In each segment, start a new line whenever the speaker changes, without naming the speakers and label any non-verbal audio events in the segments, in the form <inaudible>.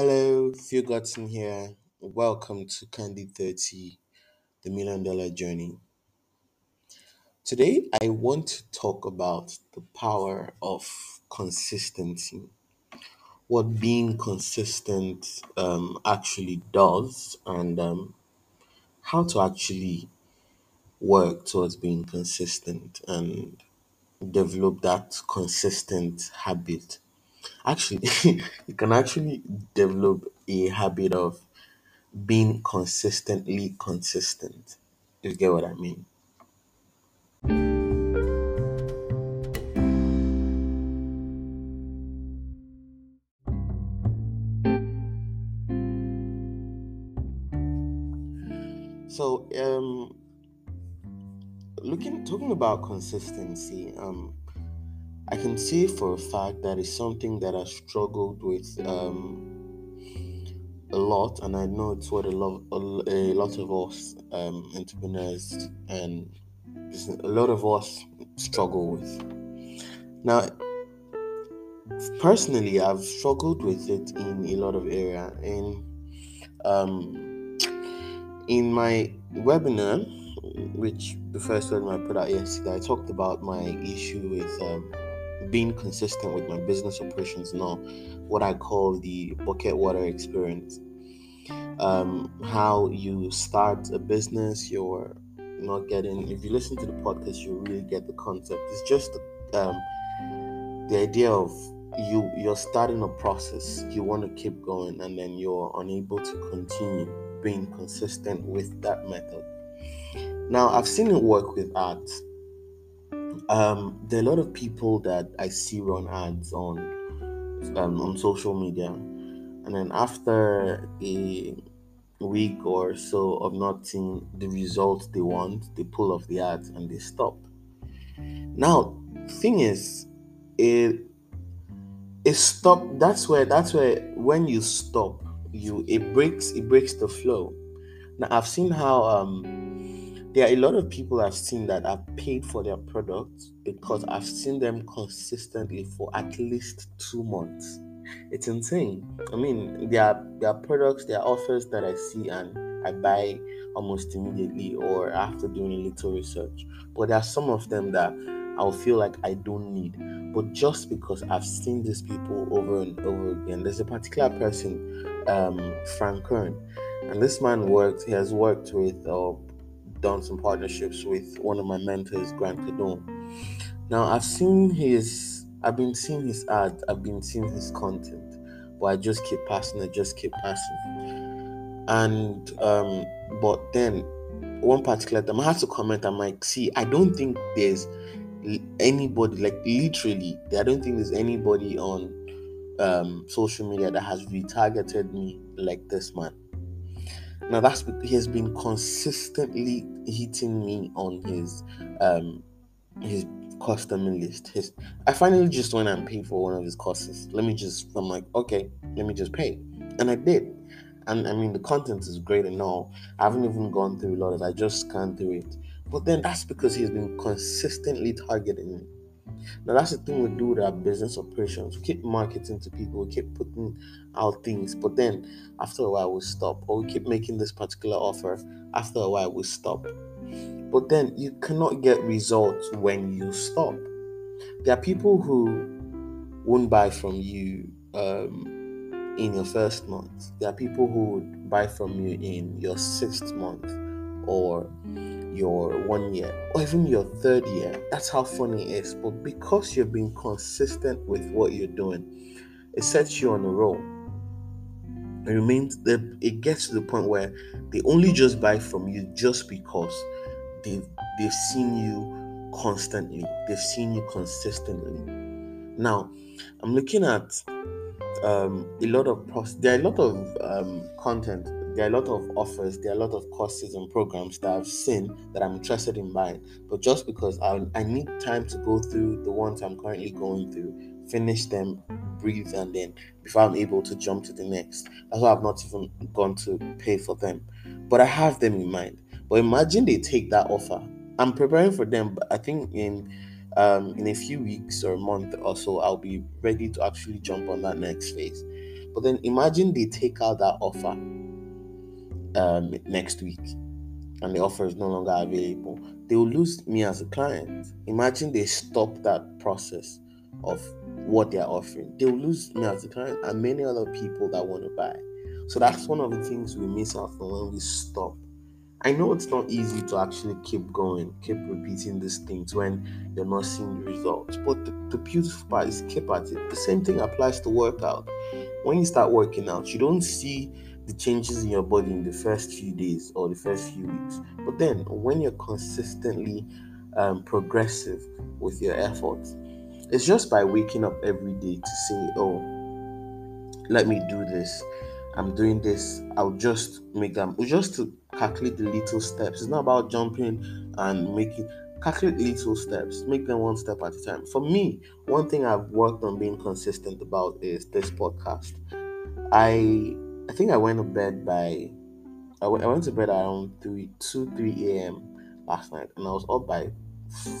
Hello, Phil Godson here. Welcome to Candy 30, the Million Dollar Journey. Today, I want to talk about the power of consistency, what being consistent um, actually does, and um, how to actually work towards being consistent and develop that consistent habit. Actually, <laughs> you can actually develop a habit of being consistently consistent. You get what I mean? So, um, looking talking about consistency, um, I can say for a fact that it's something that I struggled with um a lot, and I know it's what a lot a, lot of us um entrepreneurs and business, a lot of us struggle with. Now, personally, I've struggled with it in a lot of area, and um In my webinar, which the first one I put out yesterday, I talked about my issue with um, being consistent with my business operations now, what I call the bucket water experience. Um, how you start a business, you're not getting, if you listen to the podcast, you really get the concept. It's just um, the idea of you you're starting a process you want to keep going and then you're unable to continue being consistent with that method now i've seen it work with ads um, there are a lot of people that i see run ads on um, on social media. And then after a week or so of not seeing the results they want they pull off the ads and they stop. Now thing is it it stop that's where that's where when you stop you it breaks it breaks the flow. Now i've seen how um there are a lot of people i've seen that have paid for their products because i've seen them consistently for at least two months. It's insane. I mean there are there are products there are offers that i see and i buy almost immediately or after doing a little research. But there are some of them that I'll feel like I don't need. But just because I've seen these people over and over again, there's a particular person, um, Frank Kern, and this man worked, he has worked with or done some partnerships with one of my mentors, Grant Cardone. Now I've seen his I've been seeing his ads, I've been seeing his content, but I just keep passing, I just keep passing. And um, but then one particular time I had to comment, I'm like, see, I don't think there's anybody like literally i don't think there's anybody on um, social media that has retargeted me like this man now that's he has been consistently hitting me on his um his customer list. His i finally just went and paid for one of his courses. Let me just i'm like okay let me just pay. And i did. And i mean the content is great and all. I haven't even gone through a lot of it. I just scanned through it. But then that's because he's been consistently targeting me. Now that's the thing we do with our business operations. We keep marketing to people, we keep putting out things, but then after a while we stop. Or we keep making this particular offer. After a while we stop. But then you cannot get results when you stop. There are people who won't buy from you um, in your first month. There are people who would buy from you in your sixth month or your one year or even your third year. That's how funny it is. But because you're being consistent with what you're doing, it sets you on a roll. It remains that it gets to the point where they only just buy from you just because they've they've seen you constantly, they've seen you consistently. Now, I'm looking at um, a lot of pros- there are a lot of um, content there are a lot of offers, there are a lot of courses and programs that I've seen that I'm interested in buying. But just because I, I need time to go through the ones I'm currently going through, finish them, breathe, and then before I'm able to jump to the next. That's why I've not even gone to pay for them. But I have them in mind. But imagine they take that offer. I'm preparing for them, but I think in um, in a few weeks or a month or so, I'll be ready to actually jump on that next phase. But then imagine they take out that offer um, next week and the offer is no longer available. They will lose me as a client. Imagine they stop that process of what they're offering. They will lose me as a client and many other people that want to buy. So that's one of the things we miss out on when we stop I know it's not easy to actually keep going, keep repeating these things when you're not seeing the results. But the, the, beautiful part is keep at it. The same thing applies to workout. When you start working out, you don't see the changes in your body in the first few days or the first few weeks. But then when you're consistently um, progressive with your efforts, it's just by waking up every day to say, oh, let me do this. I'm doing this. I'll just make them just to calculate the little steps. It's not about jumping and making calculate little steps, make them one step at a time. For me, one thing I've worked on being consistent about is this podcast. I I think I went to bed by I went, to bed around three two three a.m. last night, and I was up by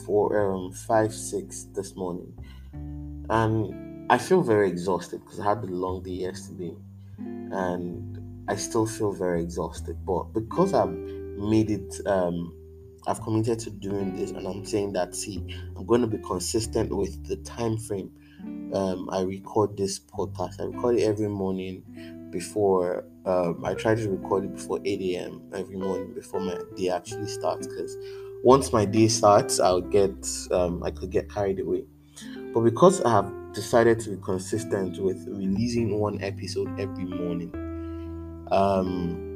four um five six this morning, and I feel very exhausted because I had a long day yesterday, and I still feel very exhausted. But because I've made it, um, I've committed to doing this, and I'm saying that, see, I'm going to be consistent with the time frame. Um, I record this podcast. I record it every morning before. Um, I try to record it before 8 a.m. every morning before my day actually starts. Because once my day starts, I'll get, um, I could get carried away. But because I have decided to be consistent with releasing one episode every morning, um,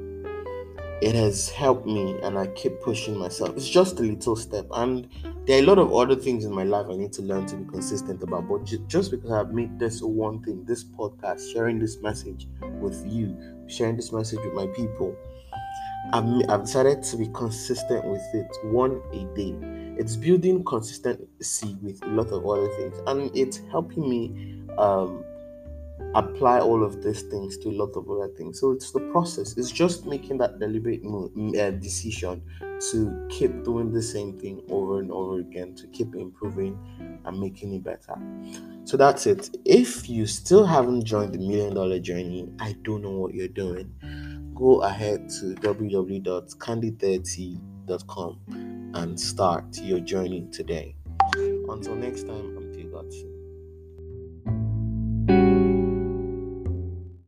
it has helped me and I keep pushing myself. It's just a little step, and there are a lot of other things in my life I need to learn to be consistent about. But just because I've made this one thing, this podcast, sharing this message with you, sharing this message with my people, I've, I've decided to be consistent with it one a day. It's building consistency with a lot of other things, and it's helping me um, apply all of these things to a lot of other things. So it's the process. It's just making that deliberate uh, decision to keep doing the same thing over and over again, to keep improving and making it better. So that's it. If you still haven't joined the million dollar journey, I don't know what you're doing. Go ahead to www.candy30.com and start your journey today. Until next time, I'm T. Godson.